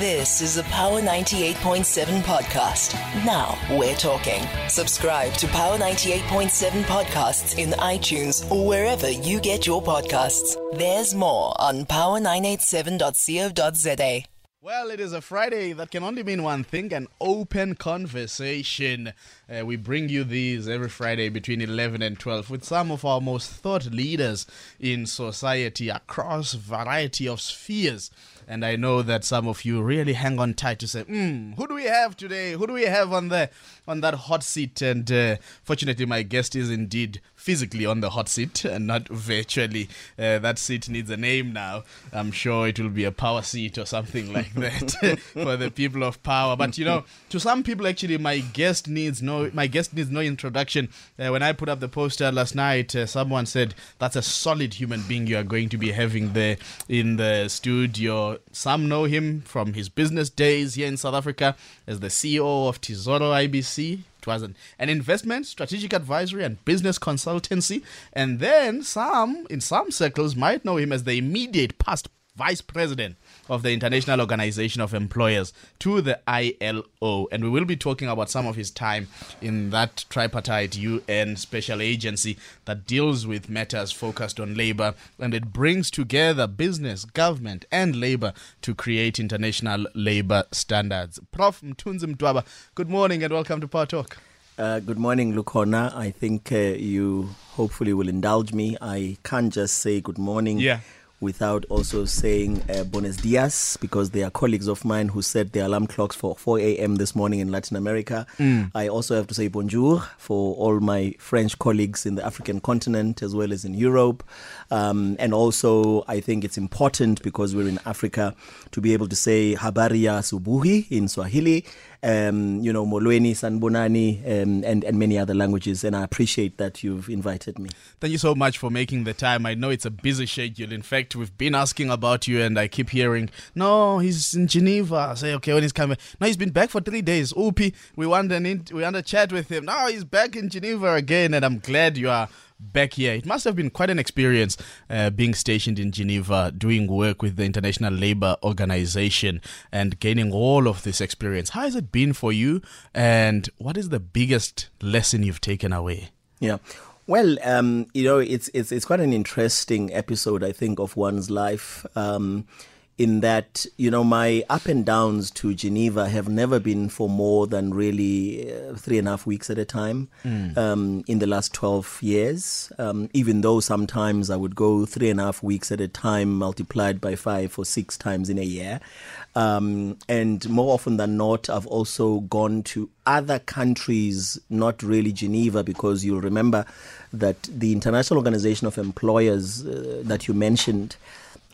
This is a Power 98.7 podcast. Now we're talking. Subscribe to Power 98.7 podcasts in iTunes or wherever you get your podcasts. There's more on power987.co.za. Well, it is a Friday that can only mean one thing an open conversation. Uh, we bring you these every Friday between 11 and 12 with some of our most thought leaders in society across variety of spheres. And I know that some of you really hang on tight to say, hmm, who do we have today? Who do we have on the on that hot seat? And uh, fortunately, my guest is indeed physically on the hot seat and not virtually. Uh, that seat needs a name now. I'm sure it will be a power seat or something like that for the people of power. But you know, to some people, actually, my guest needs no my guest needs no introduction. Uh, when I put up the poster last night, uh, someone said that's a solid human being you are going to be having there in the studio. Some know him from his business days here in South Africa as the CEO of Tesoro IBC. It was an, an investment, strategic advisory, and business consultancy. And then some, in some circles, might know him as the immediate past vice president of the International Organization of Employers to the ILO. And we will be talking about some of his time in that tripartite UN special agency that deals with matters focused on labor and it brings together business, government, and labor to create international labor standards. Prof. Mthunzi Mdwaba, good morning and welcome to Power Talk. Uh, good morning, Lukhona. I think uh, you hopefully will indulge me. I can't just say good morning. Yeah without also saying uh, buenos dias because they are colleagues of mine who set their alarm clocks for 4 a.m. this morning in Latin America. Mm. I also have to say bonjour for all my French colleagues in the African continent as well as in Europe. Um, and also, I think it's important because we're in Africa to be able to say habari ya subuhi in Swahili um, you know, Molweni, Sanbonani, um, and, and many other languages. And I appreciate that you've invited me. Thank you so much for making the time. I know it's a busy schedule. In fact, we've been asking about you, and I keep hearing, no, he's in Geneva. I say, okay, when he's coming? No, he's been back for three days. Upi, we want, an we want to chat with him. Now he's back in Geneva again, and I'm glad you are back here. It must have been quite an experience uh, being stationed in Geneva, doing work with the International Labour Organization, and gaining all of this experience. How has it been for you, and what is the biggest lesson you've taken away? Yeah. Well, um, you know, it's it's it's quite an interesting episode, I think, of one's life. Um, in that you know my up and downs to Geneva have never been for more than really uh, three and a half weeks at a time. Mm. Um, in the last twelve years, um, even though sometimes I would go three and a half weeks at a time, multiplied by five or six times in a year, um, and more often than not, I've also gone to other countries, not really Geneva, because you'll remember that the International Organization of Employers uh, that you mentioned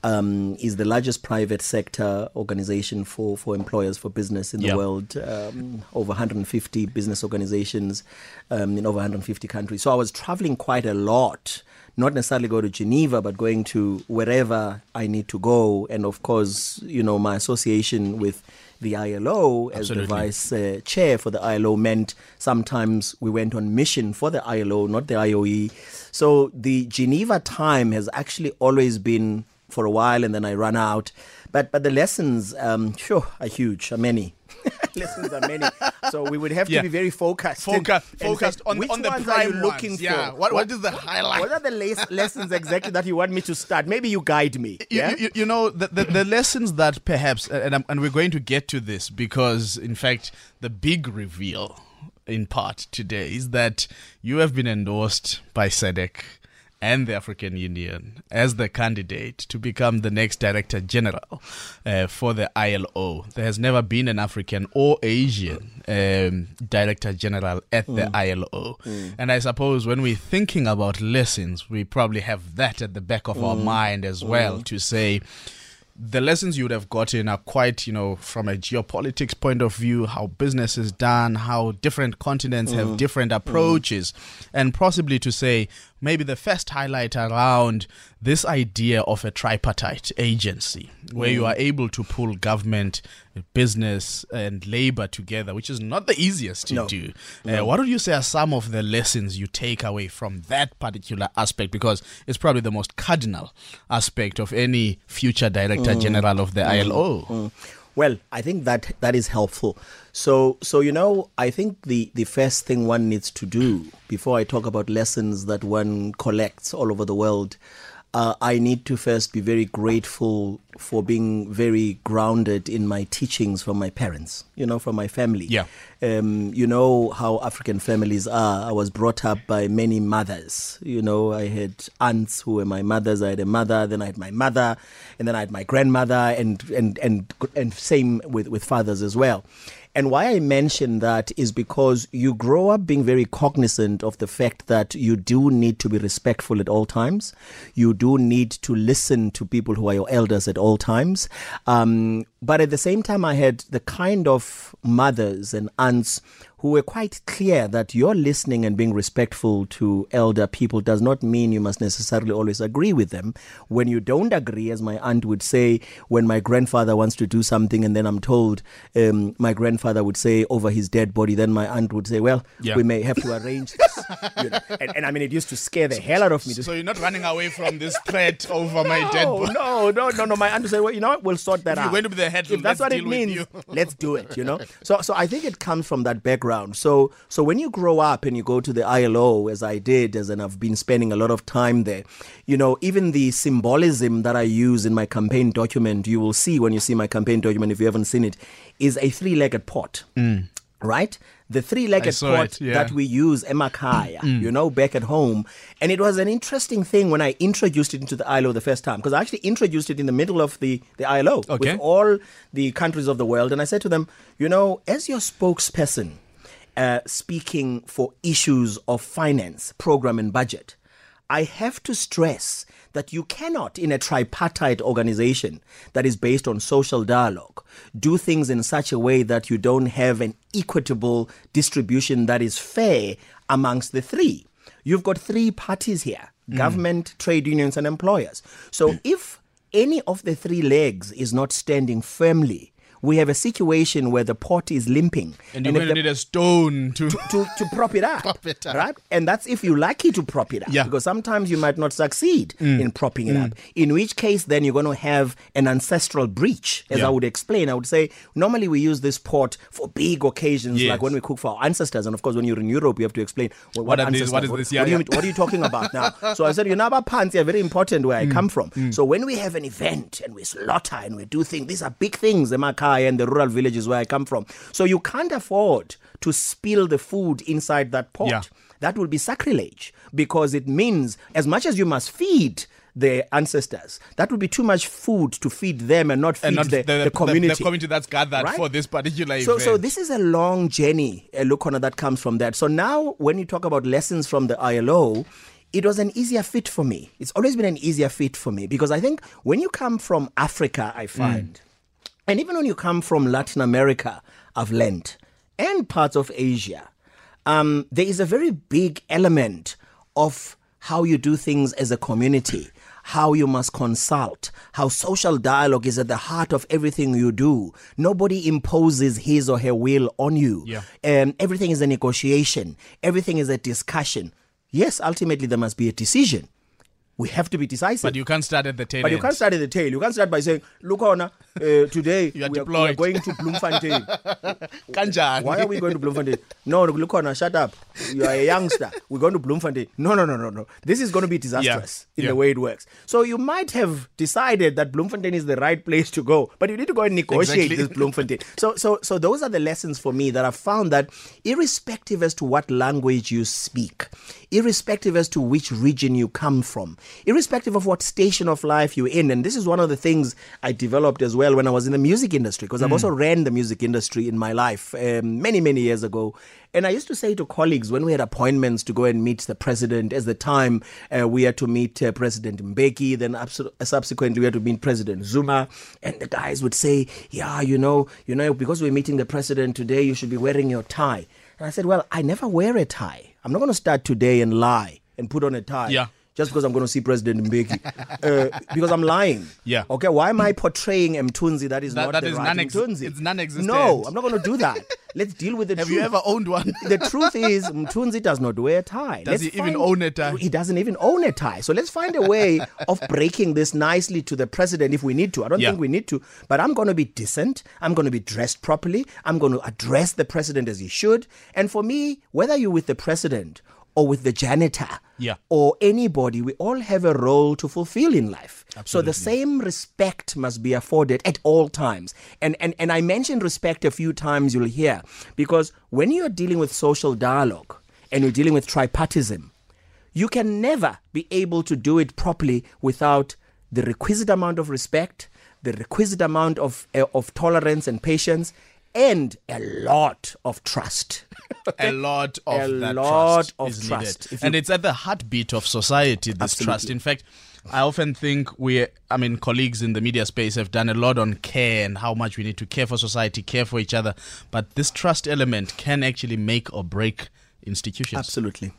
um, is the largest private sector organization for, for employers for business in the yep. world. Um, over 150 business organizations um, in over 150 countries. So I was traveling quite a lot. Not necessarily go to Geneva, but going to wherever I need to go. And of course, you know, my association with the ILO as Absolutely. the vice uh, chair for the ILO meant sometimes we went on mission for the ILO, not the IOE. So the Geneva time has actually always been for a while and then I run out. But but the lessons, um, sure, are huge, are many. lessons are many. So we would have to be very focused. Focus, focused on, which on the ones prime are you looking ones? for? Yeah. What, what is the highlight? What are the les- lessons exactly that you want me to start? Maybe you guide me. Yeah? You, you, you know, the, the, the, lessons that perhaps, and, and we're going to get to this because, in fact, the big reveal in part today is that you have been endorsed by SADC and the African Union as the candidate to become the next Director General uh, for the ILO. There has never been an African or Asian um, Director General at mm. the ILO. Mm. And I suppose when we're thinking about lessons, we probably have that at the back of mm. our mind as well mm. to say, the lessons you would have gotten are quite, you know, from a geopolitics point of view, how business is done, how different continents mm. have different approaches, mm. and possibly to say maybe the first highlight around this idea of a tripartite agency where mm. you are able to pull government, business, and labor together, which is not the easiest to no. do. Uh, no. what would you say are some of the lessons you take away from that particular aspect? Because it's probably the most cardinal aspect of any future director mm. general of the mm. ILO. Well, I think that that is helpful. So, so you know, I think the the first thing one needs to do before I talk about lessons that one collects all over the world, uh, I need to first be very grateful for being very grounded in my teachings from my parents, you know, from my family. Yeah. Um, you know how African families are. I was brought up by many mothers. You know, I had aunts who were my mothers. I had a mother, then I had my mother, and then I had my grandmother, and and and and same with with fathers as well. And why I mention that is because you grow up being very cognizant of the fact that you do need to be respectful at all times. You do need to listen to people who are your elders at all times. Um, but at the same time, I had the kind of mothers and aunts who were quite clear that your listening and being respectful to elder people does not mean you must necessarily always agree with them. When you don't agree, as my aunt would say, when my grandfather wants to do something and then I'm told um, my grandfather would say over his dead body, then my aunt would say, Well, Yeah. we may have to arrange this. you know. and, and I mean, it used to scare the hell out of me. So you're not running away from this threat over my dead no, body. no, no, no, no. My aunt would say, well, you know what? We'll sort that If you're out. going to be the head, if that's what it means, let's do it. You know. So, so I think it comes from that background. So, so when you grow up and you go to the ILO, as I did, as and I've been spending a lot of time there, you know, even the symbolism that I use in my campaign document, you will see when you see my campaign document, if you haven't seen it, is a three-legged pot. Right, the three-legged pot it, yeah. that we use emakaya, Mm. you know, back at home. And it was an interesting thing when I introduced it into the ILO the first time, because I actually introduced it in the middle of the, the ILO Okay. with all the countries of the world. And I said to them, you know, as your spokesperson, uh, speaking for issues of finance, program, and budget, I have to stress that you cannot, in a tripartite organization that is based on social dialogue, do things in such a way that you don't have an equitable distribution that is fair amongst the three. You've got three parties here government, trade unions, and employers. So if any of the three legs is not standing firmly, we have a situation where the pot is limping. And you're going to need a stone to. to, to prop it up. Prop it up. Right? And that's if you're lucky to prop it up. Yeah. Mm. Because sometimes you might not succeed in propping it up. In which case, then you're going to have an ancestral breach, as Yeah. I would explain. I would say, normally we use this pot for big occasions, Yes. like when we cook for our ancestors. And of course, when you're in Europe, you have to explain well, What what, are these- what is what, this? what Yeah, do you yeah. what are you talking about now? so I said, you know, about pants are very important where I Mm. come from. So when we have an event and we slaughter and we do things, these are big things, the And the rural villages where I come from. So you can't afford to spill the food inside that pot. Yeah. That will be sacrilege because it means as much as you must feed the ancestors, that would be too much food to feed them and not feed and not the, the, community. The, community that's gathered Right? for this particular So, event. so this is a long journey, uh, Lukhona, that comes from that. So now, when you talk about lessons from the ILO, it was an easier fit for me. It's always been an easier fit for me because I think when you come from Africa, I find, and even when you come from Latin America, I've learned, and parts of Asia, um, there is a very big element of how you do things as a community, how you must consult, how social dialogue is at the heart of everything you do. Nobody imposes his or her will on you. Yeah. Um, everything is a negotiation, everything is a discussion. Yes, ultimately, there must be a decision. We have to be decisive. but you can't start at the tail But you end. can't start at the tail. You can't start by saying, "Look, Ona, uh, today You are we, are, we are deployed." going to Bloemfontein." Why are we going to Bloemfontein? No, look, Ona, shut up. You are a youngster. We're going to Bloemfontein. No, no, no, no, no. This is going to be disastrous in Yeah. the way it works. So you might have decided that Bloemfontein is the right place to go, but you need to go and negotiate Exactly. this Bloemfontein. So, so, so those are the lessons for me that I've found that irrespective as to what language you speak, irrespective as to which region you come from, irrespective of what station of life you're in, and this is one of the things I developed as well when I was in the music industry, because I've also ran the music industry in my life um, many, many years ago. And I used to say to colleagues when we had appointments to go and meet the president, as the time uh, we had to meet uh, President Mbeki, then abso- subsequently we had to meet President Zuma, and the guys would say, "Yeah, you know, you know, because we're meeting the president today, you should be wearing your tie." And I said, "Well, I never wear a tie. I'm not going to start today and lie and put on a tie." Yeah. Just because I'm going to see President Mbeki, uh, because I'm lying. Yeah. Okay. Why am I portraying Mthunzi that is That- not that the is right non-ex- Mthunzi? it's non-existent. No, I'm not going to do that. Let's deal with the Have truth. you ever owned one? the truth is, Mthunzi does not wear a tie. Does Let's he even own a tie? He doesn't even own a tie. So let's find a way of breaking this nicely to the president if we need to. I don't Yeah. think we need to, but I'm going to be decent. I'm going to be dressed properly. I'm going to address the president as he should. And for me, whether you're with the president or with the janitor Yeah. or anybody, we all have a role to fulfill in life. So the same respect must be afforded at all times. And, and and I mentioned respect a few times you'll hear because when you're dealing with social dialogue and you're dealing with tripartism, you can never be able to do it properly without the requisite amount of respect, the requisite amount of uh, of tolerance and patience and a lot of trust. A lot of A that lot trust of is trust. needed. And it's at the heartbeat of society this Absolutely. trust in fact i often think we i mean colleagues in the media space have done a lot on care and how much we need to care for society care for each other but this trust element can actually make or break institutions Absolutely.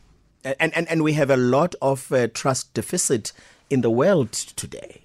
And, and, and we have a lot of uh, trust deficit in the world today.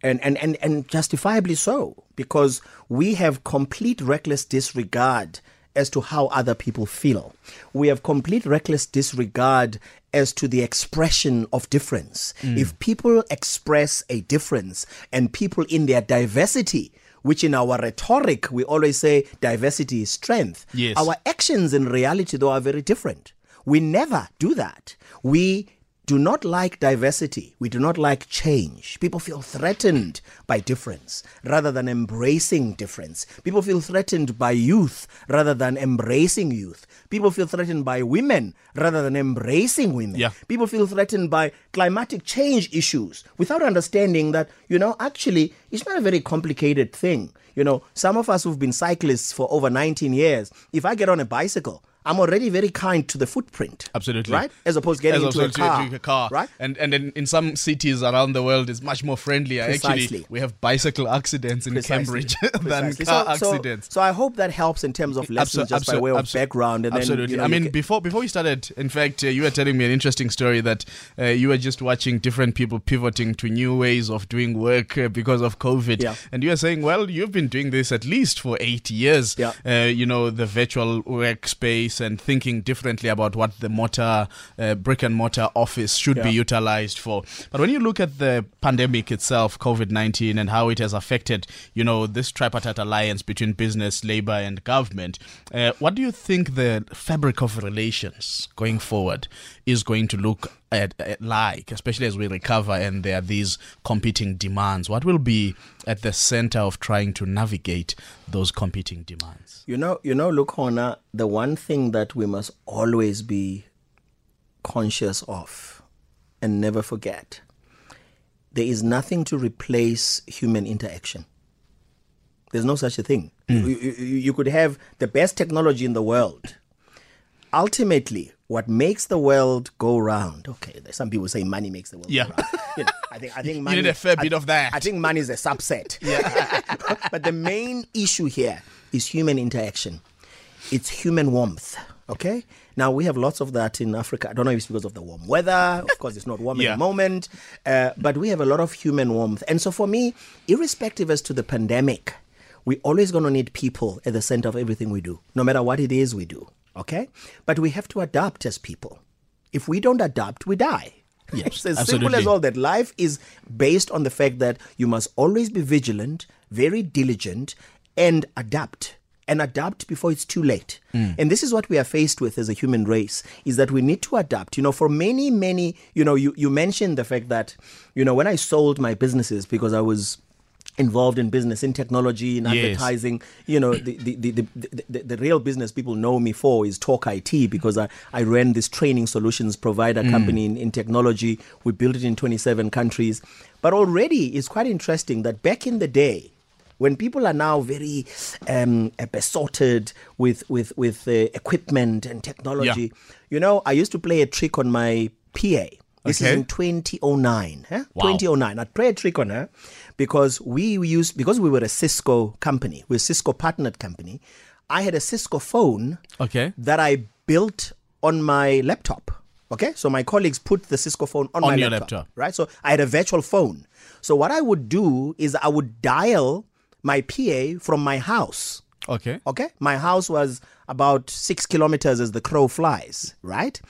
And, and, and, and justifiably so, because we have complete reckless disregard as to how other people feel. We have complete reckless disregard as to the expression of difference. Mm. If people express a difference and people in their diversity, which in our rhetoric we always say diversity is strength, Yes. our actions in reality though are very different. We never do that. We do not like diversity. We do not like change. People feel threatened by difference rather than embracing difference. People feel threatened by youth rather than embracing youth. People feel threatened by women rather than embracing women. Yeah. People feel threatened by climatic change issues without understanding that, you know, actually, it's not a very complicated thing. You know, some of us who've been cyclists for over 19 years, if I get on a bicycle, I'm already very kind to the footprint. Absolutely. Right? As opposed to getting As into a car. into a car. Right? And and in, in some cities around the world, it's much more friendlier. Actually, we have bicycle accidents in Precisely. Cambridge than Precisely. car So- so- accidents. So, I hope that helps in terms of lessons, Abso- just by way of background. And then, you know, I mean, ca- before before we started, in fact, uh, you were telling me an interesting story that uh, you were just watching different people pivoting to new ways of doing work uh, because of COVID, Yeah. and you were saying, well, you've been doing this at least for eight years. Yeah. Uh, you know, the virtual workspace and thinking differently about what the mortar, uh, brick and mortar office should be utilized for. But when you look at the pandemic itself, COVID 19, and how it has affected, you know, this tripartite alliance between business, labor, and government, uh, what do you think the fabric of relations going forward is going to look at, at like, especially as we recover and there are these competing demands? What will be at the center of trying to navigate those competing demands? You know, you know, Lukhona, the one thing that we must always be conscious of and never forget, there is nothing to replace human interaction. There's no such a thing. Mm. You, you, you- you could have the best technology in the world. Ultimately, what makes the world go round? Okay, there's some people say money makes the world Yeah. go round. You know, I think I think money. you need a fair I- bit of that. I think money is a subset. Yeah. but the main issue here is human interaction. It's human warmth. Okay. Now we have lots of that in Africa. I don't know if it's because of the warm weather. Of course, it's not warm Yeah. at the moment, uh, but we have a lot of human warmth. And so, for me, irrespective as to the pandemic, we're always going to need people at the center of everything we do, no matter what it is we do. Okay. But we have to adapt as people. If we don't adapt, we die. Yes, it's as simple as all that. Life is based on the fact that you must always be vigilant, very diligent, and adapt. And adapt before it's too late. Mm. And this is what we are faced with as a human race is that we need to adapt. You know, for many, many, you know, you, you mentioned the fact that, you know, when I sold my businesses because I was involved in business, in technology, in Yes. advertising, you know, the, the, the, the, the, the, real business people know me for is Talk IT because I, I ran this training solutions provider company in, in technology. We built it in 27 countries. But already it's quite interesting that back in the day, when people are now very um, besotted with with with uh, equipment and technology, Yeah. you know, I used to play a trick on my PA. This Okay. is in 2009. Huh? Wow. 2009. I'd play a trick on her because we used because we were a Cisco company, we're a Cisco partnered company. I had a Cisco phone Okay. that I built on my laptop. Okay, so my colleagues put the Cisco phone on, On my your laptop, laptop. right? So I had a virtual phone. So what I would do is I would dial my PA from my house. Okay. Okay. My house was about six kilometers as the crow flies, right?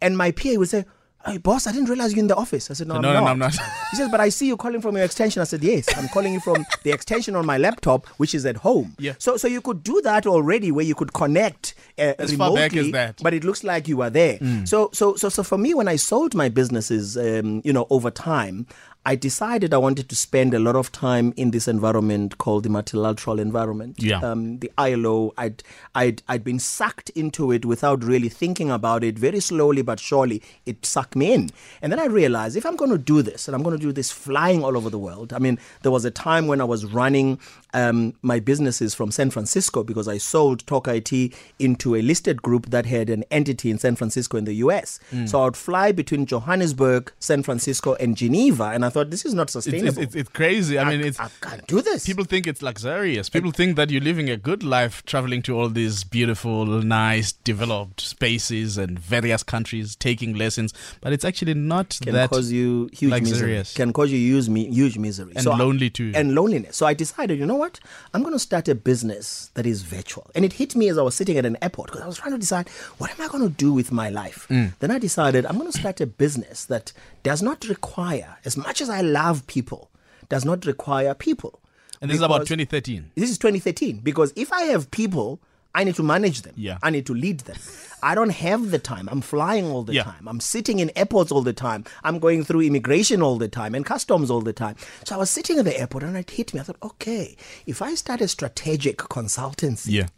And my PA would say, Hey, boss, I didn't realize you're in the office. I said, No, I'm No, no, not. no, I'm not. he says, But I see you calling from your extension. I said, Yes, I'm calling you from the extension on my laptop, which is at home. Yeah. So, so you could do that already where you could connect uh, As remotely, far back as that. but it looks like you are there. So, so, so, so for me, when I sold my businesses, um, you know, over time, I decided I wanted to spend a lot of time in this environment called the multilateral environment. Yeah. Um, the ILO, I'd, I'd, I'd been sucked into it without really thinking about it. Very slowly but surely, it sucked me in. And then I realized if I'm going to do this, and I'm going to do this flying all over the world. I mean, there was a time when I was running um, my businesses from San Francisco because I sold Talk IT into a listed group that had an entity in San Francisco in the US. Mm. So I would fly between Johannesburg, San Francisco, and Geneva. And I thought, this is not sustainable. it's, it's, it's crazy. I mean, it's I can't do this. people think it's luxurious. People think that you're living a good life traveling to all these beautiful, nice, developed spaces and various countries, taking lessons. But it's actually not that it can that cause you huge misery. luxurious. Can cause you huge, huge misery and I- lonely too. and loneliness. So I decided, you know what? I'm going to start a business that is virtual. And it hit me as I was sitting at an airport because I was trying to decide what am I going to do with my life. Mm. Then I decided I'm going to start a business that does not require, as much as I love people, does not require people. and this is about 2013. this is 2013 because if I have people, I need to manage them. Yeah. I need to lead them. I don't have the time. I'm flying all the Yeah. time. I'm sitting in airports all the time. I'm going through immigration all the time and customs all the time. So I was sitting at the airport and it hit me. I thought, okay, if I start a strategic consultancy Yeah.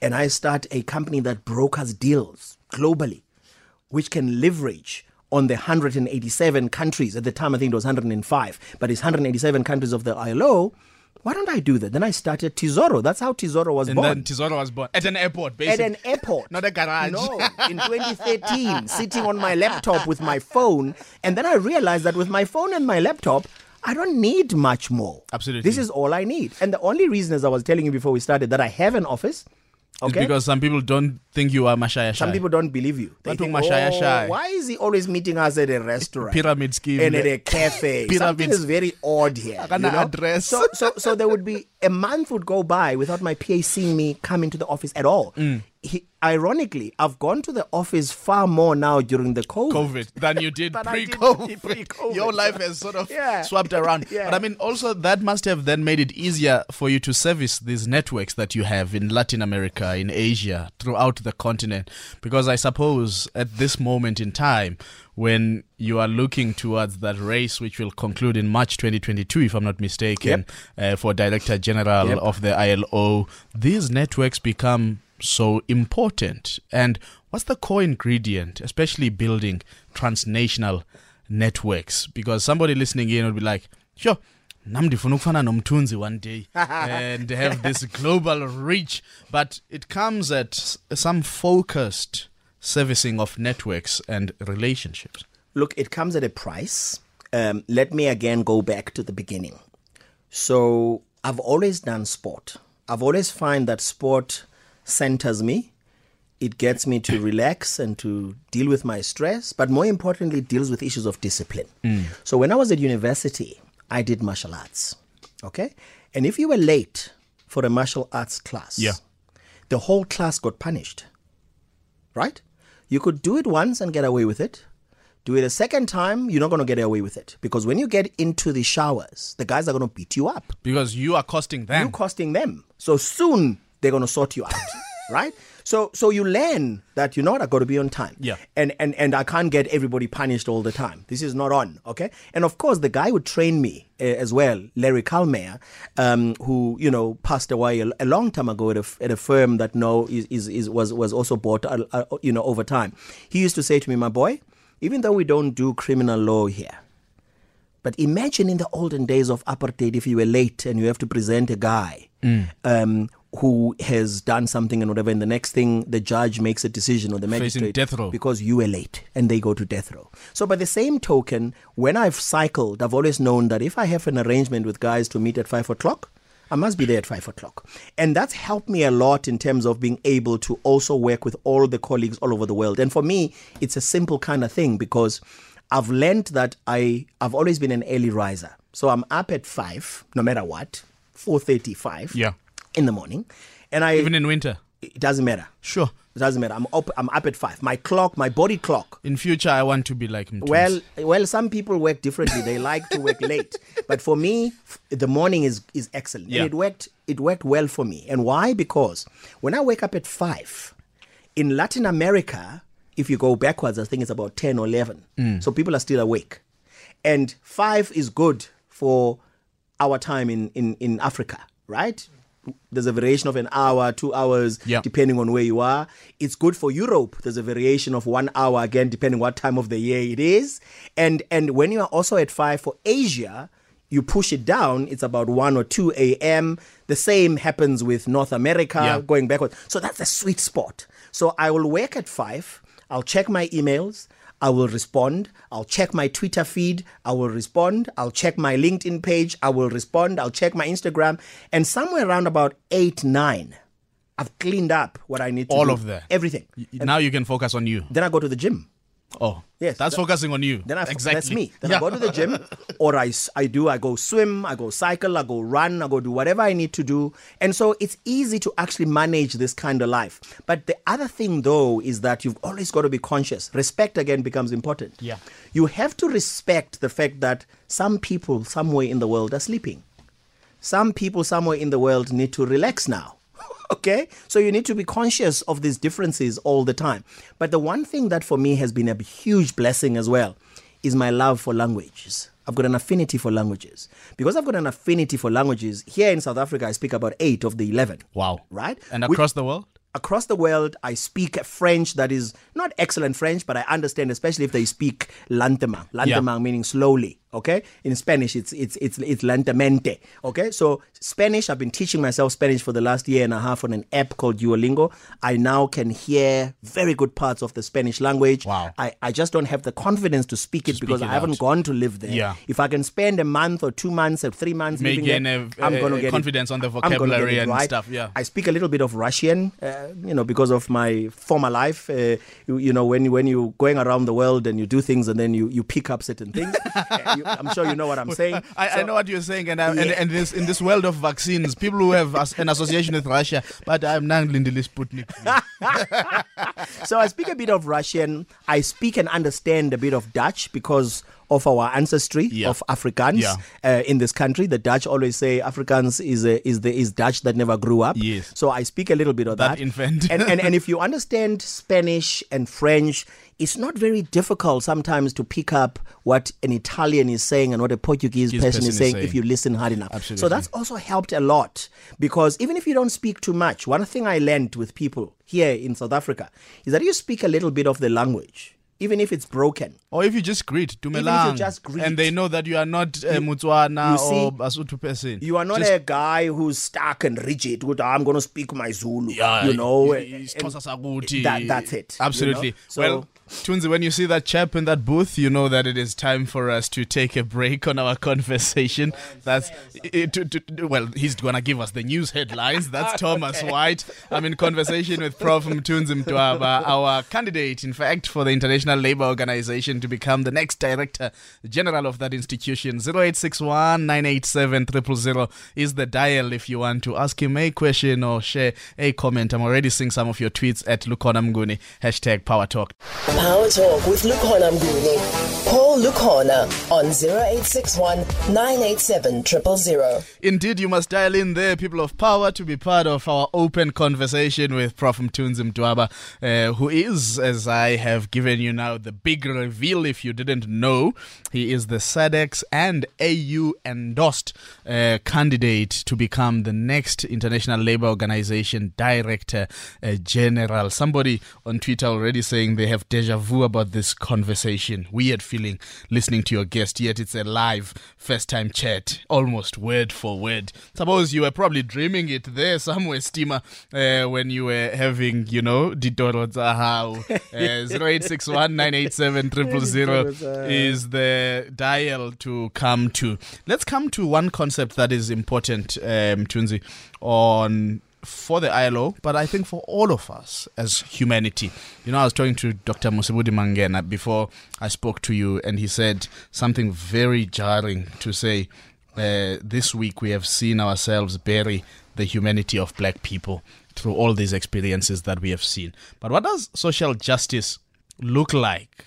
and I start a company that brokers deals globally, which can leverage on the 187 countries. At the time, I think it was 105, but it's 187 countries of the ILO. Why don't I do that? Then I started Tesoro. That's how Tesoro was And born. then Tesoro was born at an airport, at an airport. Not a garage. No, in 2013, sitting on my laptop with my phone. And then I realized that with my phone and my laptop, I don't need much more. Absolutely. This is all I need. And the only reason, as I was telling you before we started, that I have an office. It's because some people don't think you are Mashaya Some people don't believe you. They think, mashaya oh, shy." why is he always meeting us at a restaurant? Pyramid scheme. And at a cafe. Pyramid Something is very odd here. You know? address. So, so, so there would be a month would go by without my PA seeing me come into the office at all. Mm. He, ironically, I've gone to the office far more now during the COVID. COVID than you did Than I did pre-COVID. pre-COVID. Your life has sort of Yeah. swapped around. Yeah. But I mean, also that must have then made it easier for you to service these networks that you have in Latin America, in Asia, throughout the continent. Because I suppose at this moment in time, when you are looking towards that race, which will conclude in March 2022, if I'm not mistaken, uh, for Director General Yep. of the ILO, these networks become so important. And what's the core ingredient, especially building transnational networks? Because somebody listening in would be like, sure. nam ndifuna ukufana nomthunzi one day and have this global reach but it comes at some focused servicing of networks and relationships Look, it comes at a price. Um, let me again go back to the beginning. So I've always done sport. I've always find that sport centers me. It gets me to relax and to deal with my stress, but more importantly, it deals with issues of discipline. Mm. So when I was at university, I did martial arts. Okay? And if you were late for a martial arts class, Yeah. the whole class got punished right? You could do it once and get away with it. Do it a second time, you're not going to get away with it. Because when you get into the showers, the guys are going to beat you up. because you are costing them You're costing them. So soon they're going to sort you out, right? So so you learn that you know what I got to be on time. Yeah. And and and I can't get everybody punished all the time. This is not on, okay? And of course the guy who trained me uh, as well, Larry Kalmeyer, um, who you know passed away a, a long time ago at a, at a firm that no is, is, is was was also bought uh, uh, you know over time. He used to say to me, my boy, even though we don't do criminal law here, but imagine in the olden days of apartheid, if you were late and you have to present a guy um, who has done something and whatever, and the next thing the judge makes a decision or the magistrate death row. because you were late and they go to death row. So, by the same token, when I've cycled, I've always known that if I have an arrangement with guys to meet at five o'clock, I must be there at five o'clock. And that's helped me a lot in terms of being able to also work with all the colleagues all over the world. And for me, it's a simple kind of thing because I've learned that I, I've always been an early riser. So I'm up at five, no matter what, 4.35. Yeah. In the morning, and I Even in winter. it doesn't matter. Sure. It doesn't matter. I'm up. I'm up at five. My clock, my body clock. In future, I want to be like him. Well, well, some people work differently. They like to work late, but for me, the morning is is excellent. Yeah. And it worked. It worked well for me. And why? Because when I wake up at five, in Latin America, if you go backwards, I think it's about ten or eleven. Mm. So people are still awake, and five is good for our time in in in Africa, right? There's a variation of an hour, two hours, Yeah. depending on where you are. It's good for Europe. There's a variation of one hour again, depending what time of the year it is. And and when you are also at five for Asia, you push it down. It's about one or two a.m. The same happens with North America, Yeah. going backwards. So that's a sweet spot. So I will wake at five. I'll check my emails. I will respond. I'll check my Twitter feed. I will respond. I'll check my LinkedIn page. I will respond. I'll check my Instagram. And somewhere around about eight, nine, I've cleaned up what I need to All do. of that. Everything. Y- now you can focus on you. Then I go to the gym. Oh, Yes, That's that- focusing on you. Then I, exactly. that's me. Then Yeah. I go to the gym, or I I do, I go swim, I go cycle, I go run, I go do whatever I need to do. And so it's easy to actually manage this kind of life. But the other thing, though, is that you've always got to be conscious. Respect, again, becomes important. Yeah. You have to respect the fact that some people somewhere in the world are sleeping. Some people somewhere in the world need to relax now. Okay? So you need to be conscious of these differences all the time. But the one thing that for me has been a huge blessing as well is my love for languages. I've got an affinity for languages. Because I've got an affinity for languages, here in South Africa, I speak about eight of the 11. Wow. Right? And across the world? across the world, I speak French that is not excellent French, but I understand, especially if they speak lentement. Lentement meaning slowly. Okay, in Spanish, it's it's it's it's lentamente. Okay, so Spanish, I've been teaching myself Spanish for the last year and a half on an app called Duolingo. I now can hear very good parts of the Spanish language. Wow. I, I just don't have the confidence to speak it because it I haven't out. gone to live there. Yeah. If I can spend a month or two months or three months May living gain there, a- I'm gonna a get it. confidence on the I'm gonna get vocabulary it and right. stuff, yeah. I speak a little bit of Russian, uh, you know, because of my former life. Uh, you, you know, when when you're going around the world and you do things and then you, you pick up certain things. Uh, you, I'm sure you know what I'm saying. I, I know what you're saying, and, I, Yeah. and this in this world of vaccines, people who have an association with Russia, but I'm not Lindley Sputnik. so I speak a bit of Russian. I speak and understand a bit of Dutch because of our ancestry Yeah. of Africans Yeah. uh, in this country. The Dutch always say Africans is a, is the is Dutch that never grew up. Yes. So I speak a little bit of That that. infant. and, and and if you understand Spanish and French, it's not very difficult sometimes to pick up what an Italian is saying and what a Portuguese person, person is saying, saying. if you listen hard enough. Absolutely. So that's also helped a lot because even if you don't speak too much, one thing I learned with people here in South Africa is that you speak a little bit of the language, even if it's broken. or if you just greet, you Dumelang, just greet. and they know that you are not eh, a Mutswana you see, or Basotho person. You are not Just- a guy who's stuck and rigid. With, ah, I'm going to speak my Zulu. Yeah, you know, i- eh, and- i- that- that's it, you know? Absolutely. So- well, Tunzi, when you see that chap in that booth, you know that it is time for us to take a break on our conversation. That's it, to, to, well, he's gonna give us the news headlines. That's Thomas White. I'm in conversation with Prof. Mthunzi Mdwaba, our candidate, in fact, for the International Labour Organization to become the next director general of that institution. 0861 987 000 is the dial if you want to ask him a question or share a comment. I'm already seeing some of your tweets at Lukhona Mnguni, hashtag Power Talk. Power Talk with Lukhona Mnguni. Call Lukhona on 0861 987 000. Indeed, you must dial in there, people of power, to be part of our open conversation with Prof. Mthunzi Mdwaba, uh, who is, as I have given you now, the big reveal if you didn't know. He is the SADEX and AU endorsed uh, candidate to become the next International Labour Organization Director uh, General. Somebody on Twitter already saying they have deja vu about this conversation. Weird feeling listening to your guest, yet it's a live first time chat, almost word for word. Suppose you were probably dreaming it there somewhere, Steamer, uh, when you were having, you know, Ditoro Zahao. Uh, 0861 987 000 is the dial to come to. Let's come to one concept that is important, um, Tunzi, on for the ILO, but I think for all of us as humanity. You know, I was talking to Dr. Mosibudi Mangena before I spoke to you, and he said something very jarring to say uh, this week we have seen ourselves bury the humanity of black people through all these experiences that we have seen. But what does social justice look like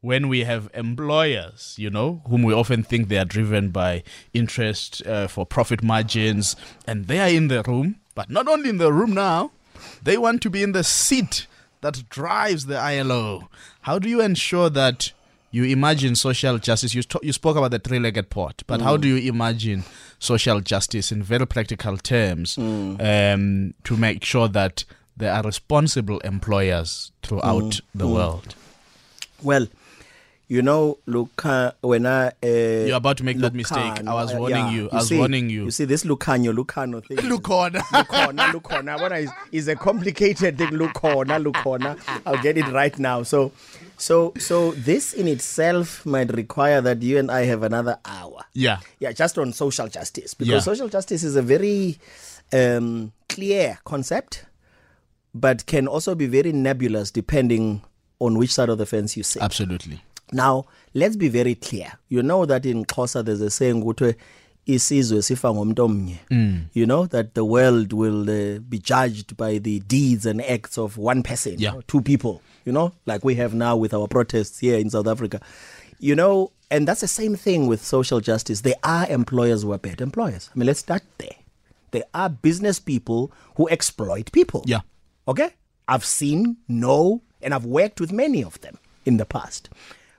when we have employers, you know, whom we often think they are driven by interest uh, for profit margins, and they are in the room, but not only in the room now, they want to be in the seat that drives the ILO. How do you ensure that you imagine social justice? You, you spoke about the three legged pot, but how do you imagine social justice in very practical terms um, to make sure that there are responsible employers throughout the world? Well, you know, Luca, when I uh, You're about to make that mistake. I was warning you. I was see, warning you. You see, this Lucano, Lucano thing. Lucona. Lucona, Lucona. What is is a complicated thing. Lucona, Lucona. I'll get it right now. So, so, so this in itself might require that you and I have another hour. Yeah. Yeah, just on social justice because Yeah. social justice is a very um, clear concept, but can also be very nebulous depending on which side of the fence you sit. Absolutely. Now, let's be very clear. You know that in Xhosa there's a saying ukuthi isizwe sifa ngomuntu omnye. Mm. You know that the world will uh, be judged by the deeds and acts of one person, Yeah. two people, you know, like we have now with our protests here in South Africa. You know, and that's the same thing with social justice. There are employers who are bad employers. I mean, let's start there. There are business people who exploit people. Yeah. Okay? I've seen, know, and I've worked with many of them in the past.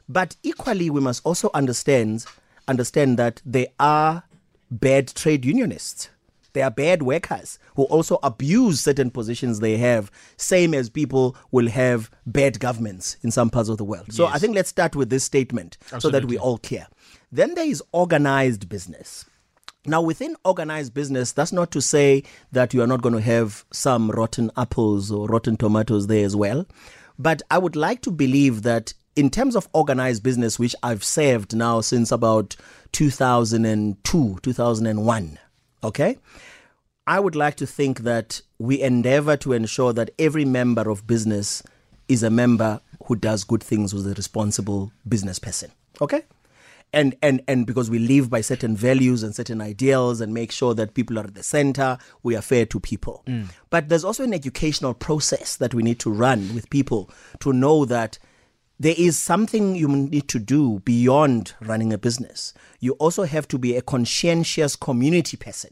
But equally, we must also understand understand that there are bad trade unionists. There are bad workers who also abuse certain positions they have, same as people will have bad governments in some parts of the world. So I think let's start with this statement so that we're all clear. Then there is organized business. Now, within organized business, that's not to say that you are not going to have some rotten apples or rotten tomatoes there as well. But I would like to believe that in terms of organized business, which I've served now since about 2002, 2001, okay? I would like to think that we endeavor to ensure that every member of business is a member who does good things with a responsible business person. Okay? And and and because we live by certain values and certain ideals and make sure that people are at the center, we are fair to people. Mm. But there's also an educational process that we need to run with people to know that there is something you need to do beyond running a business. You also have to be a conscientious community person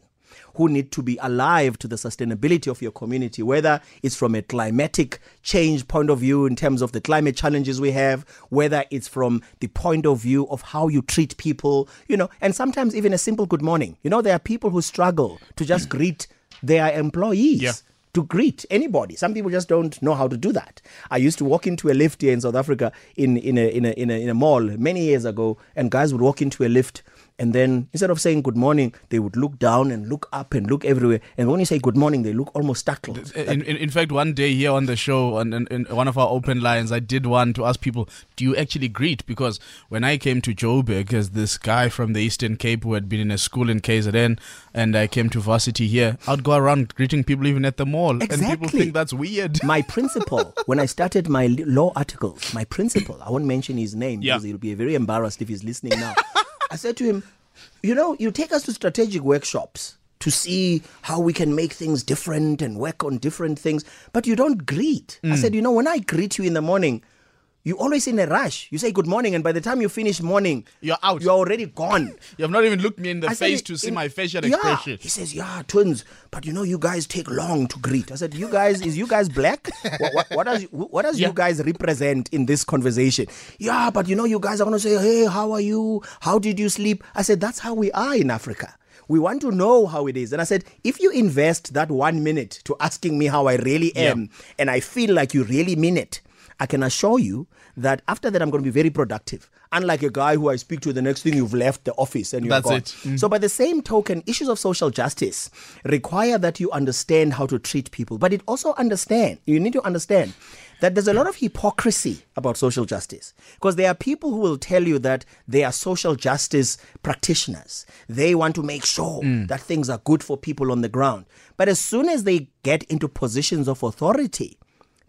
who need to be alive to the sustainability of your community, whether it's from a climatic change point of view in terms of the climate challenges we have, whether it's from the point of view of how you treat people, you know, and sometimes even a simple good morning. You know, there are people who struggle to just greet their employees Yeah. To greet anybody. Some people just don't know how to do that. I used to walk into a lift here in South Africa in, in, a, in, a, in, a, in a mall many years ago, and guys would walk into a lift. And then instead of saying good morning, they would look down and look up and look everywhere. And when you say good morning, they look almost startled. In, in, in fact, one day here on the show, on, in, in one of our open lines, I did one to ask people, do you actually greet? Because when I came to Joburg as this guy from the Eastern Cape who had been in a school in KZN, and I came to varsity here, I'd go around greeting people even at the mall. And people think that's weird. my principal, when I started my law articles, my principal, I won't mention his name Yeah. because he'll be very embarrassed if he's listening now. I said to him, You know, you take us to strategic workshops to see how we can make things different and work on different things, but you don't greet. I hmm. said, You know, when I greet you in the morning, you're always in a rush. You say good morning, and by the time you finish morning, You're out. You're already gone. You have not even looked me in the I face it to see in- my facial yeah. expression. He says, "Yeah, twins, but you know, you guys take long to greet." I said, "You guys, is you guys black? what, what, what does what does Yeah. you guys represent in this conversation?" Yeah, but you know, you guys are gonna say, "Hey, how are you? How did you sleep?" I said, "That's how we are in Africa." We want to know how it is. And I said, if you invest that one minute to asking me how I really Yeah. am, and I feel like you really mean it, I can assure you that after that, I'm going to be very productive. Unlike a guy who I speak to, the next thing you've left the office and you're That's gone. it. Mm. So, by the same token, issues of social justice require that you understand how to treat people, but it also understand you need to understand that there's a lot of hypocrisy about social justice because there are people who will tell you that they are social justice practitioners. They want to make sure that things are good for people on the ground, but as soon as they get into positions of authority,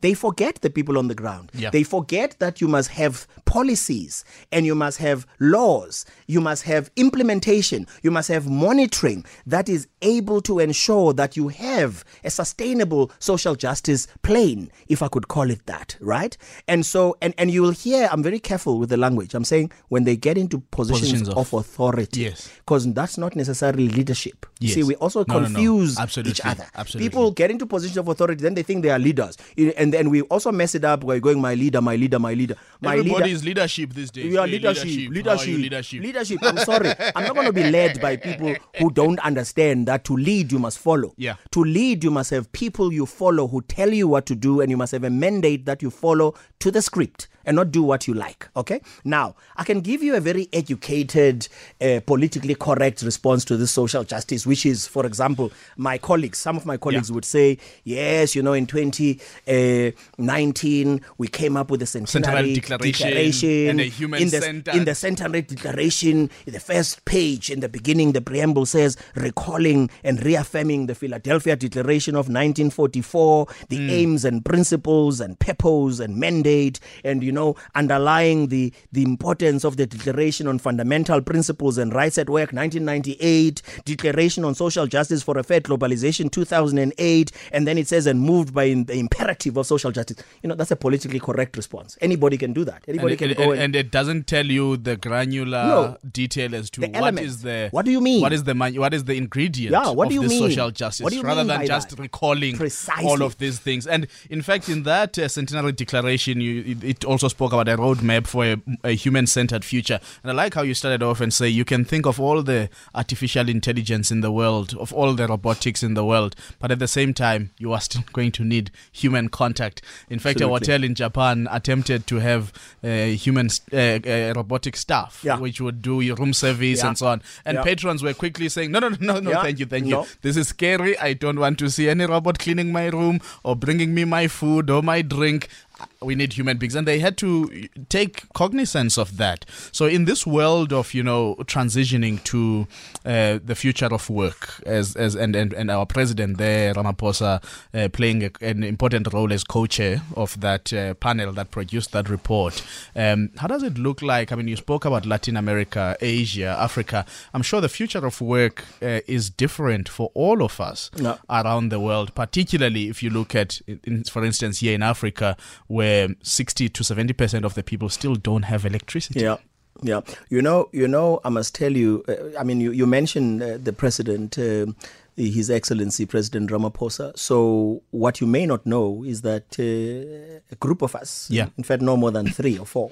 They forget the people on the ground. Yeah. They forget that you must have policies and you must have laws. You must have implementation. You must have monitoring that is able to ensure that you have a sustainable social justice plane, if I could call it that, right? And so, and, and you will hear, I'm very careful with the language. I'm saying when they get into positions, Positions of- of, authority, Yes. because that's not necessarily leadership. You Yes. See, we also No, no, no. confuse Absolutely. each other. Absolutely. People get into positions of authority, then they think they are leaders, and then we also mess it up by going, "My leader, my leader, my leader, my Everybody leader." is leadership these days. We are leadership, leadership, leadership. leadership. I'm sorry, I'm not going to be led by people who don't understand that to lead you must follow. Yeah. To lead you must have people you follow who tell you what to do, and you must have a mandate that you follow to the script and not do what you like. Okay. Now I can give you a very educated, uh, politically correct response to this social justice, which is, for example, my colleagues. Some of my colleagues Yeah. would say, yes, you know, in 2019 we came up with the centenary, Centenary Declaration and a human in the, centered- in the centenary declaration, in the first page, in the beginning, the preamble says, recalling and reaffirming the Philadelphia Declaration of 1944, the Hmm. aims and principles and purpose and mandate, and you know, underlying the the importance of the Declaration on Fundamental Principles and Rights at Work, 1998, Declaration on Social Justice for a Fair Globalization, 2008, and then it says, and moved by the imperative of social justice. You know, that's a politically correct response. Anybody can do that. Anybody and, can it, go and, and it doesn't tell you the granular No. detail as to what is the What do you mean? what is the what is the ingredient Yeah, what of do you this mean? social justice What do you rather mean than just that? recalling Precisely. all of these things and in fact in that uh, centenary declaration you it, it also spoke about a roadmap for a, a human-centered future and I like how you started off and say you can think of all the artificial intelligence in the world of all the robotics in the world but at the same time you are still going to need human contact in fact a hotel in Japan attempted to have uh, human uh, uh, robotic staff Yeah. which would do your room service Yeah. and so on and Yeah. patrons were quickly saying no no no no, no thank you thank No. you this is scary i don't want to see any robot cleaning my room or bringing me my food or my drink we need human beings. And they had to take cognizance of that. So in this world of you know transitioning to uh, the future of work as as and and, and our president there ramaphosa uh, playing a, an important role as co-chair of that uh, panel that produced that report. Um, how does it look like? I mean you spoke about latin america asia africa. I'm sure the future of work uh, is different for all of us No. around the world, particularly if you look at, in, for instance, here in Africa, where 60 to 70 percent of the people still don't have electricity. Yeah. Yeah, you know, you know. I must tell you. Uh, I mean, you you mentioned uh, the president, um His Excellency President Ramaphosa. So what you may not know is that uh, a group of us, Yeah. in fact, no more than three or four,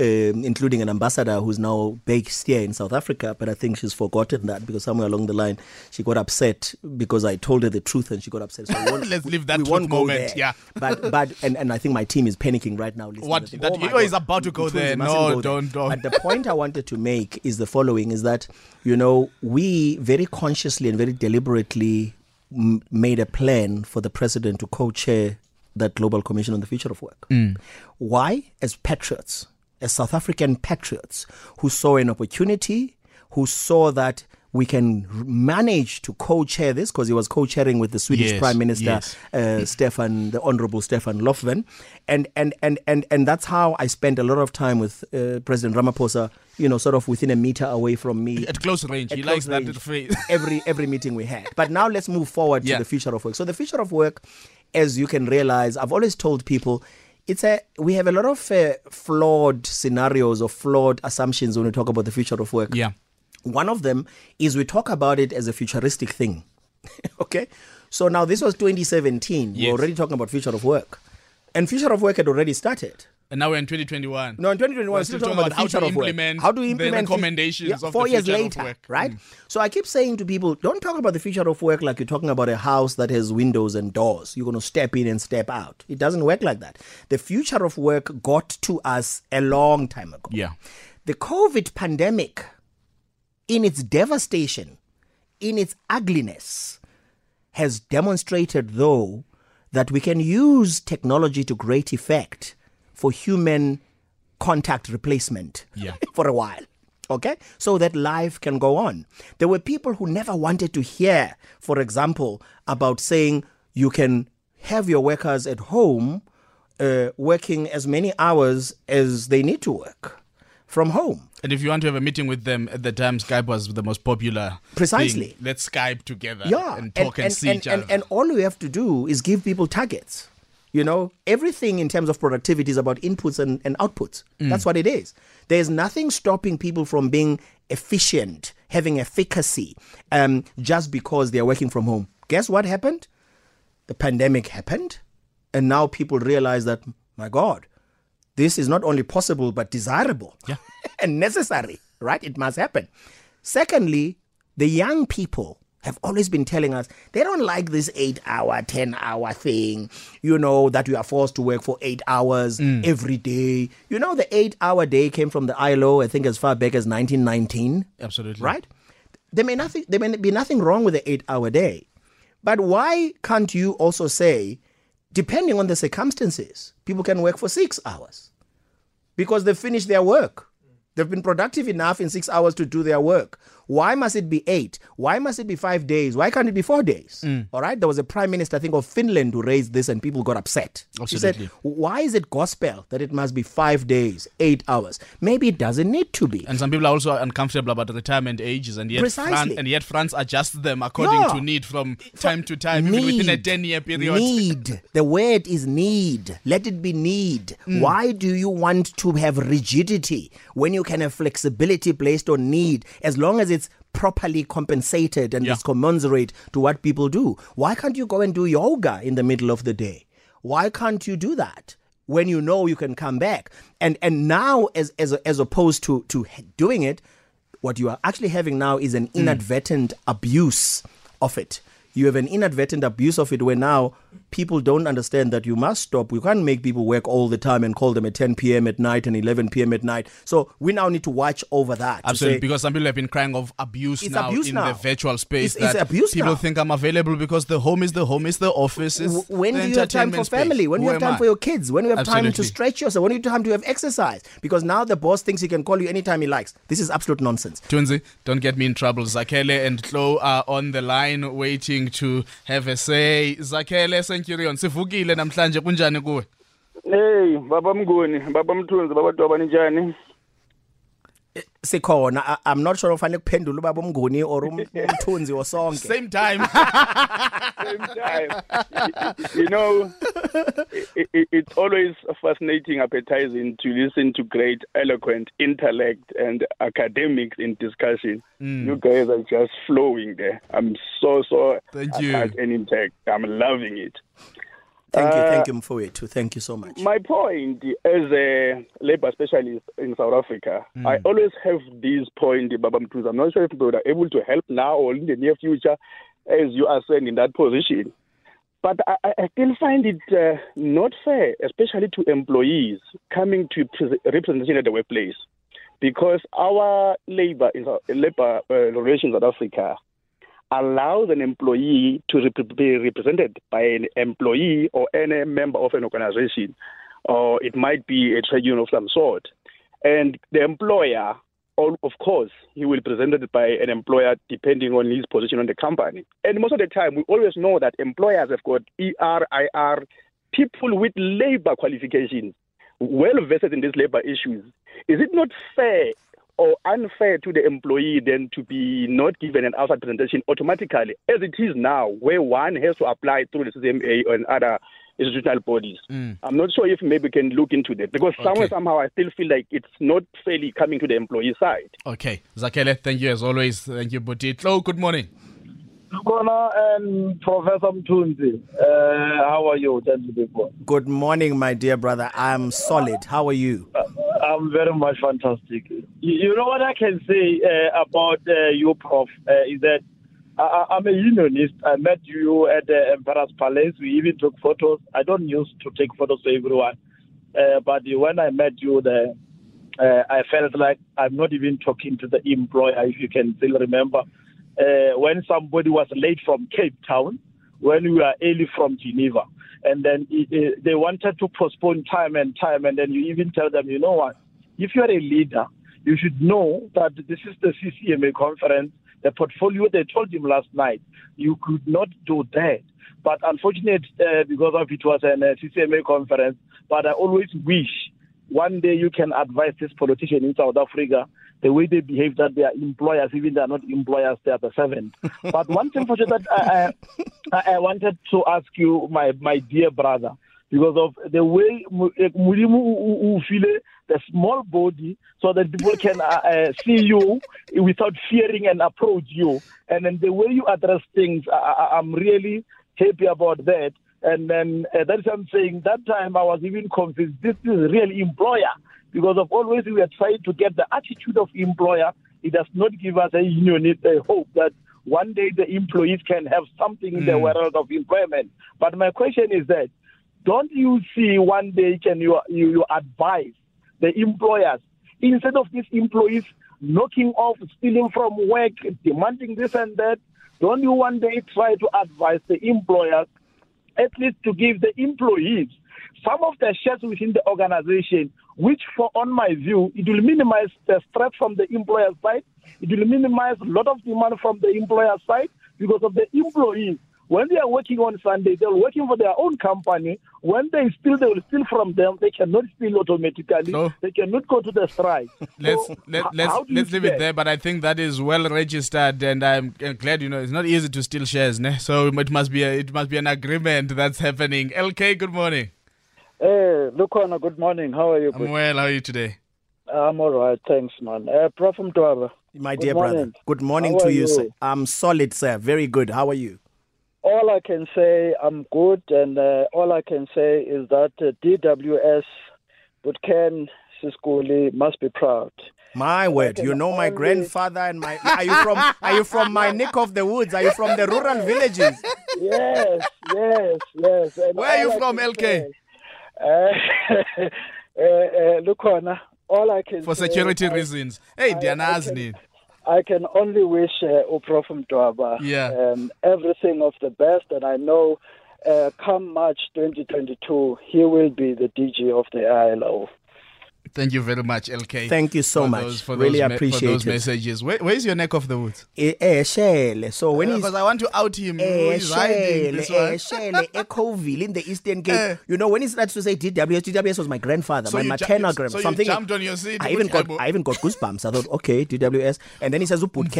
Um, including an ambassador who's now based here in South Africa, but I think she's forgotten that because somewhere along the line she got upset because I told her the truth and she got upset. So Let's leave that we won't go moment, there. yeah. but but and, and I think my team is panicking right now. listening What- that Oh is about to go there. No, go there. don't- don't. But the point I wanted to make is the following: is that you know we very consciously and very deliberately m- made a plan for the president to co-chair that global commission on the future of work. Mm. Why? As patriots, as South African patriots who saw an opportunity, who saw that we can manage to co-chair this because he was co-chairing with the Swedish Yes, Prime Minister yes. uh, Stefan, the Honourable Stefan Löfven, and and and and and that's how I spent a lot of time with uh, President Ramaphosa. You know, sort of within a meter away from me. At close range. At he close likes that phrase. every every meeting we had. But now let's move forward to Yeah. the future of work. So the future of work, as you can realize, I've always told people. It's a we have a lot of uh, flawed scenarios or flawed assumptions when we talk about the future of work. yeah. One of them is we talk about it as a futuristic thing. okay? So now this was 2017. Yes. We're already talking about future of work. And future of work had already started. And now we're in 2021. No, in 2021, We're still still talking about, about how to implement How do we the implement recommendations of the four years future of later, work. right? Mm. So I keep saying to people, don't talk about the future of work like you're talking about a house that has windows and doors. You're going to step in and step out. It doesn't work like that. The future of work got to us a long time ago. Yeah. The COVID pandemic, in its devastation, in its ugliness, has demonstrated, though, that we can use technology to great effect for human contact replacement Yeah. for a while. Okay? So that life can go on. There were people who never wanted to hear, for example, about saying you can have your workers at home uh, working as many hours as they need to work from home. And if you want to have a meeting with them at the time, Skype was the most popular. Precisely. thing. Let's Skype together Yeah, and talk and, see and, each and, other. and all we have to do is give people targets. You know, everything in terms of productivity is about inputs and, and outputs. Mm. That's what it is. There's nothing stopping people from being efficient, having efficacy, um, just because they're working from home. Guess what happened? The pandemic happened, and now people realize that, my God, this is not only possible but desirable Yeah. and necessary, right? It must happen. Secondly, the young people have always been telling us they don't like this eight hour, 10 hour thing, you know, that we are forced to work for eight hours mm. every day. You know, the eight hour day came from the ILO, I think, as far back as 1919 Absolutely. right? There may nothing there may be nothing wrong with the eight hour day. But why can't you also say, depending on the circumstances, people can work for six hours? Because they've finished their work. They've been productive enough in six hours to do their work. Why must it be eight? Why must it be five days? Why can't it be four days? All right. There was a prime minister, I think, of Finland who raised this and people got upset. Absolutely. said, Why is it gospel that it must be five days, eight hours? Maybe it doesn't need to be. And some people are also uncomfortable about retirement ages, and yet Precisely. France, and yet France adjusts them according Yeah. to need from time to time, even within a ten-year period. Need. The word is need. Let it be need. Mm. Why do you want to have rigidity when you can have flexibility placed on need as long as it's properly compensated and Yeah. it's commensurate to what people do? Why can't you go and do yoga in the middle of the day? Why can't you do that? When you know you can come back, and and now as as as opposed to to doing it, what you are actually having now is an hmm. inadvertent abuse of it. You have an inadvertent abuse of it where now people don't understand that you must stop. You can't make people work all the time and call them at 10 p.m. at night and 11 p.m. at night. So we now need to watch over that. Absolutely, because some people have been crying of abuse It's now abuse in now. the virtual space. It's- it's that abuse people now. think I'm available because the home is the home, is the office, is when do you have time for space. family? When do you have time I? for your kids? When do you have time to stretch yourself? When do you have time to have exercise? Because now the boss thinks he can call you anytime he likes. This is absolute nonsense. Tunzi, don't get me in trouble. Zakele and Chlo are on the line waiting to have a say. Zakele, Centurion, sivukile namhlanje kunjani kuwe? Hey, baba Mnguni, baba Mthunzi, baba Dwaba ninjani? Sikhona I- i'm not sure ufanele kuphendula ubaba umnguni or um- umthunzi osonke Same time. Same time. you know, it, it, it's always fascinating, appetizing to listen to great, eloquent intellect and academics in discussion. You guys are just flowing there. I'm so, so Thank you. attached and intact. I'm loving it. Thank you Uh, thank you mfowethu thank you so much My point as a labor specialist in South Africa, I always have this point, Baba Mtuza. I'm not sure if people are able to help now or in the near future as you are saying in that position. But I, I- still find it uh, not fair, especially to employees coming to pres- representation at the workplace, because our labor in labor uh, relations in South Africa allows an employee to rep- be represented by an employee or any member of an organization, or it might be a trade union of some sort. And the employer, of course, he will be presented by an employer depending on his position on the company. And most of the time, we always know that employers have got ER, IR, people with labor qualifications, well vested in these labor issues. Is it not fair or unfair to the employee then to be not given an outside presentation automatically, as it is now, where one has to apply through the CMA and other institutional bodies? Mm. I'm not sure if maybe we can look into that because somewhere, somehow, I still feel like it's not fairly coming to the employee side. okay, Zakele, thank you as always. Thank you, Buti. Chlo, good morning. Kona and Professor Mthunzi, uh, how are you, people? good morning my dear brother i'm solid how are you I'm very much fantastic. You, you know what I can say uh, about uh, you, Prof, uh, is that I, I'm a unionist. I met you at the Emperor's Palace. We even took photos. I don't used to take photos for everyone, uh, but when I met you there, uh, I felt like I'm not even talking to the employer, if you can still remember. Uh, when somebody was late from Cape Town, when we were early from Geneva, and then it, it, they wanted to postpone time and time, and then you even tell them, you know what, if you are a leader, you should know that this is the CCMA conference. the portfolio they told him last night. You could not do that. But unfortunate uh, because of it was a uh, CCMA conference. But I always wish one day you can advise this politician in South Africa the way they behave that they are employers, even they are not employers, they are the servant. but one thing for sure that I, I, I wanted to ask you, my, my dear brother, because of the way Mulimu feel the small body so that people can uh, uh, see you without fearing and approach you. And then the way you address things, I, I'm really happy about that. And then uh, that's what I'm saying. That time I was even convinced this is real employer because of always we are trying to get the attitude of employer. It does not give us a union a hope that one day the employees can have something in the Mm. world of employment. But my question is that don't you see one day can you you, you advise the employers instead of these employees knocking off, stealing from work, demanding this and that, don't you one day try to advise the employers at least to give the employees some of the shares within the organization, which, for on my view, it will minimize the stress from the employer side. It will minimize a lot of demand from the employer side because of the employees. When they are working on Sunday, they're working for their own company. When they steal, they will steal from them. They cannot steal automatically. No. They cannot go to the strike. Let's So, let, h- let's how do you let's leave it there. But I think that is well registered, and I'm glad you know it's not easy to steal shares. Ne? So it must be a, it must be an agreement that's happening. LK, good morning. Hey, Lukhona, good morning. How are you? I'm well. How are you today? I'm all right. Thanks, man. Uh, Prof Mdwaba. My Good dear brother, good morning How to you, you? sir. I'm solid, sir. Very good. How are you? All I can say, I'm good, and uh, all I can say is that uh, DWS, Butken Siskuli must be proud. My word, you know my only- grandfather and my. Are you from? Are you from my neck of the woods? Are you from the rural villages? Yes, yes, yes. And Where are you I from, can LK? say- Uh, uh, uh, all I can For security reasons. Hey, I- I Dianazni. I can only wish uh, Uprof Yeah. um, everything of the best, and I know uh, come March 2022 he will be the DG of the ILO. Thank you very much, LK. Thank you so much. Those, Really those me- appreciate for those it. messages. Where, where's your neck of the woods? Eh, eh, Shele. So when Because I want to out him. Eh, Shele, eh, one. Shele, Echoville in the Eastern Cape. Eh. You know, when he starts to say DWS, DWS was my grandfather, So my ju- maternal so grandfather. you Something. jumped on your seat, I even got. I even got goosebumps. I thought, okay, DWS, and then he says, Uput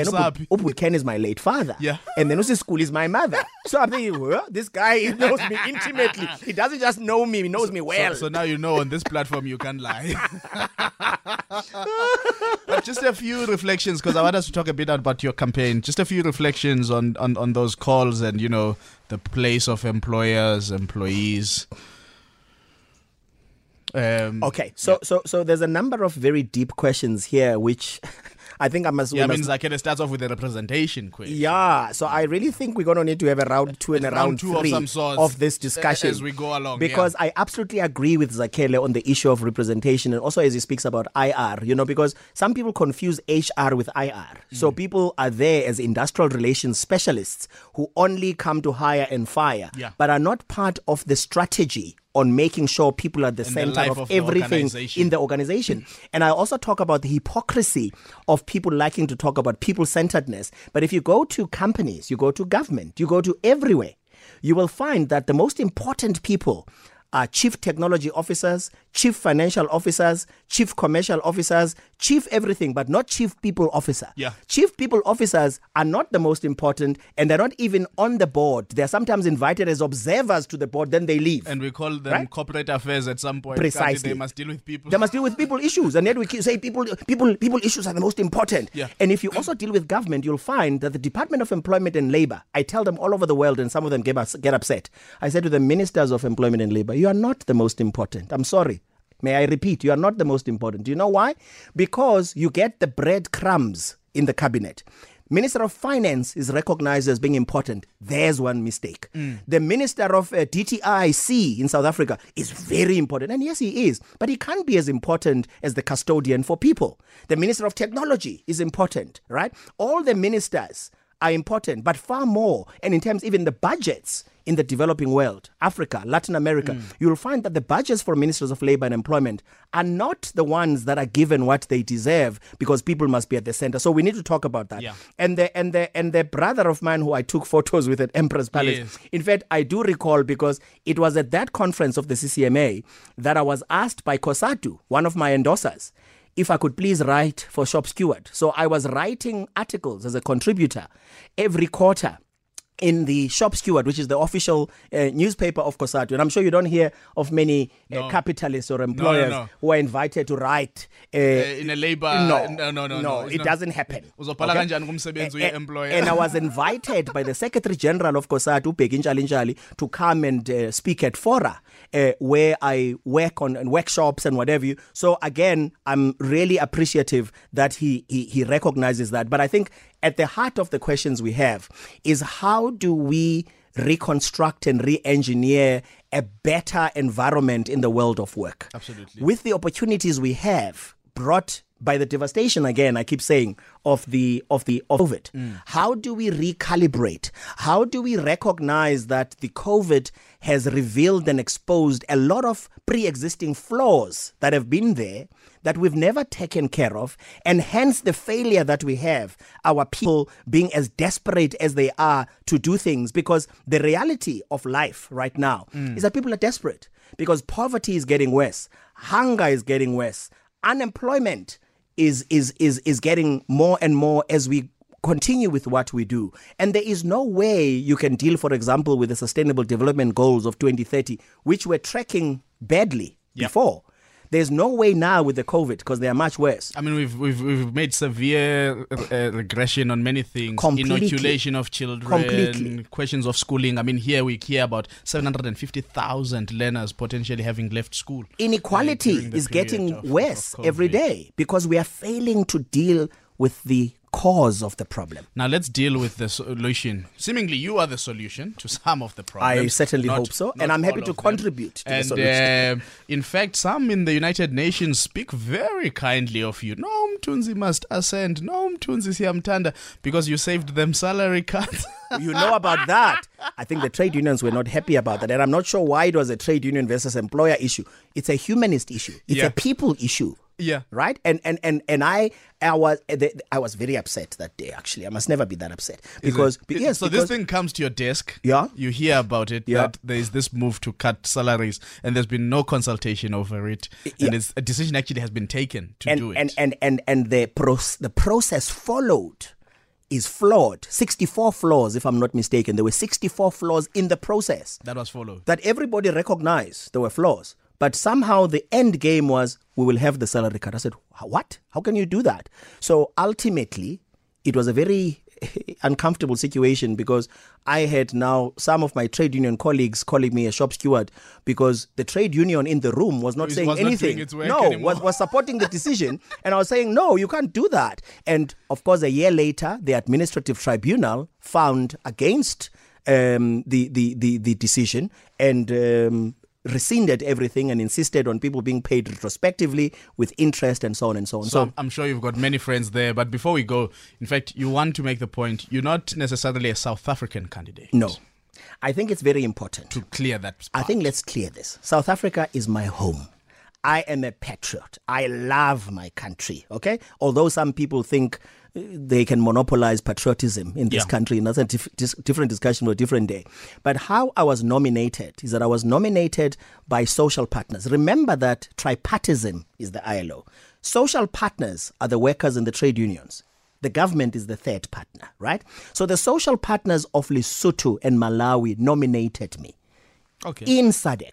Ken, is my late father. Yeah. And then School is my mother. So I'm thinking, well, this guy knows me intimately. He doesn't just know me, he knows me well. So, so now you know on this platform you can't lie. but just a few reflections because I want us to talk a bit about your campaign. Just a few reflections on, on, on those calls and you know the place of employers, employees. Um, Okay, so so so there's a number of very deep questions here, which I think I must. Yeah, I mean, Zakele starts off with a representation question. Yeah, so I really think we're going to need to have a round two and a Round round, two of three some of this discussion as we go along, Because I absolutely agree with Zakele on the issue of representation, and also as he speaks about IR. You know, because some people confuse HR with IR. Mm. So people are there as industrial relations specialists who only come to hire and fire, Yeah. but are not part of the strategy on making sure people are the And the center life of, of everything in the organization. And I also talk about the hypocrisy of people liking to talk about people centeredness. But if you go to companies, you go to government, you go to everywhere, you will find that the most important people are chief technology officers, chief financial officers, chief commercial officers, chief everything, but not chief people officer. Yeah. Chief people officers are not the most important and they're not even on the board. They're sometimes invited as observers to the board, then they leave. And we call them Right? corporate affairs at some point. Precisely. They must deal with people. They must deal with people issues, and yet we say people, people, people issues are the most important. Yeah. And if you also deal with government, you'll find that the Department of Employment and Labor. I tell them all over the world, and some of them get, us, get upset. I say to the ministers of employment and labor, you are not the most important. I'm sorry. May I repeat, you are not the most important. Do you know why? Because you get the breadcrumbs in the cabinet. Minister of Finance is recognized as being important. There's one mistake. The Minister of uh, DTIC in South Africa is very important. And yes, he is. But he can't be as important as the custodian for people. The Minister of Technology is important, right? All the ministers are important, but far more. And in terms even the budgets in the developing world, Africa, Latin America, Mm. you'll find that the budgets for ministers of labor and employment are not the ones that are given what they deserve because people must be at the center. So we need to talk about that. Yeah. And the and the and the brother of mine who I took photos with at Empress Palace. Yes. In fact, I do recall because it was at that conference of the CCMA that I was asked by COSATU, one of my endorsers, if I could please write for Shop Steward. So I was writing articles as a contributor every quarter in the Shop Steward, which is the official uh, newspaper of COSATU. And I'm sure you don't hear of many uh, No. capitalists or employers no. who are invited to write uh, Uh, in a labor no, no no no no, it doesn't happen. uzobhala kanjani kumsebenzi A- a- uye-employer And I was invited by the Secretary General of COSATU, Ubheki Ntshalintshali, to come and uh, speak at fora uh, where I work on and workshops and whatever you. So again, I'm really appreciative that he, he he recognizes that. But I think at the heart of the questions we have is how do we reconstruct and re-engineer a better environment in the world of work? Absolutely. With the opportunities we have brought by the devastation again i keep saying of the of the of covid. Mm. How do we recalibrate? How do we recognize that the covid has revealed and exposed a lot of pre-existing flaws that have been there that we've never taken care of and hence the failure that we have our people being as desperate as they are to do things? Because the reality of life right now mm. is that people are desperate. Because poverty is getting worse. Hunger is getting worse unemployment is is is is getting more and more as we continue with what we do. And there is no way you can deal for example with the sustainable development goals of 2030 which we're tracking badly before there's no way now with the covid because they are much worse I mean, we've we've we've made severe uh, regression on many things. Completely. Inoculation of children, Completely. questions of schooling. I mean, here we hear about seven hundred and fifty thousand learners potentially having left school. inequality uh, is getting of- of worse every COVID. day because we are failing to deal with the cause of the problem Now let's deal with the solution. Seemingly, you are the solution to some of the problems. I certainly not- hope so, and I'm happy to contribute to the and, solution. uh, in fact, some in the United Nations speak very kindly of you. No, Mthunzi must ascend. No, Mthunzi siyamthanda because you saved them salary cuts. you know about that. I think the trade unions were not happy about that. And I'm not sure why it was a trade union versus employer issue. It's a humanist issue. It's Yeah. a people issue. Yeah. Right? And and and and I I was I was very upset that day actually. I must never be that upset. Because It- yes, so because this thing comes to your desk. Yeah. You hear about it. Yeah. That there is this move to cut salaries, and there's been no consultation over it, and yeah. it's, a decision actually has been taken to and, do it. and and and and the pros- the process followed is flawed. 64 flaws if I'm not mistaken. There were 64 flaws in the process. that was followed. that everybody recognized there were flaws. But somehow the end game was we will have the salary cut. I said, what? How can you do that? So ultimately, it was a very uncomfortable situation because I had now some of my trade union colleagues calling me a shop steward because the trade union in the room was not Was- saying was not anything. work no, anymore. was, was supporting the decision. and I was saying, no, you can't do that. And of course, a year later, the administrative tribunal found against um, the, the, the, the decision and um, rescinded everything and insisted on people being paid retrospectively with interest and so on and so on. So So, I'm, sure you've got many friends there. But before we go, in fact, you want to make the point you're not necessarily a South African candidate. no, I think it's very important. To clear that. I think let's clear this. South Africa is my home. I am a patriot. I love my country. Okay, although some people think they can monopolize patriotism in this Yeah. country, and that's a dif- dis- different discussion for a different day. But how I was nominated is that I was nominated by social partners. Remember that tripartism is the ILO. Social partners are the workers and the trade unions. The government is the third partner, right? So the social partners of Lesotho and Malawi nominated me Okay. in SADC.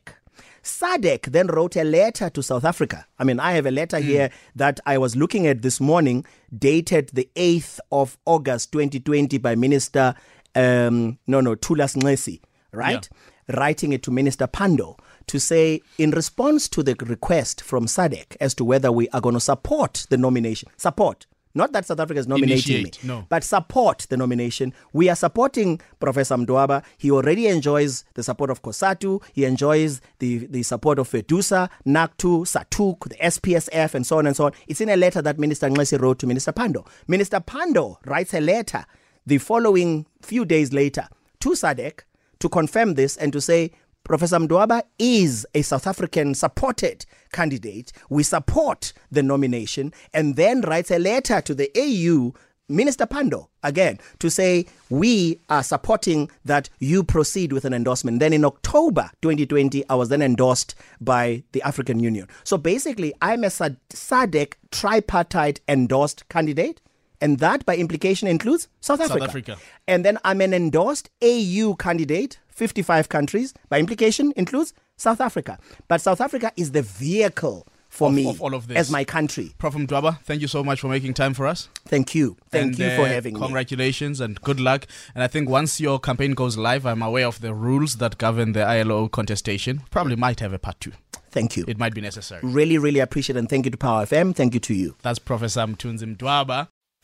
SADC then wrote a letter to South Africa. I mean, I have a letter here that I was looking at this morning, dated the 8th of August 2020 by Minister, um, no, no, Thulas Nxesi, right? Writing it to Minister Pandor to say, in response to the request from SADC as to whether we are going to support the nomination, support. Not that South Africa is nominating Initiate, me, no. but support the nomination. We are supporting Professor Mdwaba. He already enjoys the support of COSATU. He enjoys the, the support of FEDUSA, NACTU, SATUK, the SPSF, and so on and so on. It's in a letter that Minister Nxesi wrote to Minister Pandor. Minister Pandor writes a letter the following few days later to SADC to confirm this and to say Professor Mdwaba is a South African supported candidate. We support the nomination and then writes a letter to the AU Minister Pandor again to say we are supporting that you proceed with an endorsement. Then in October 2020, I was then endorsed by the African Union. So basically, I'm a SADC tripartite endorsed candidate. And that, by implication, includes South Africa. South Africa. And then I'm an endorsed AU candidate, 55 countries. By implication, includes South Africa. But South Africa is the vehicle for Of- me of all of this. as my country. Prof. Mdwaba, thank you so much for making time for us. Thank you. Thank And, you uh, for having me. Congratulations and good luck. And I think once your campaign goes live, I'm aware of the rules that govern the ILO contestation. Probably might have a part two. Thank you. It might be necessary. Really, really appreciate it. And thank you to Power FM. Thank you to you. That's Professor Mthunzi Mdwaba.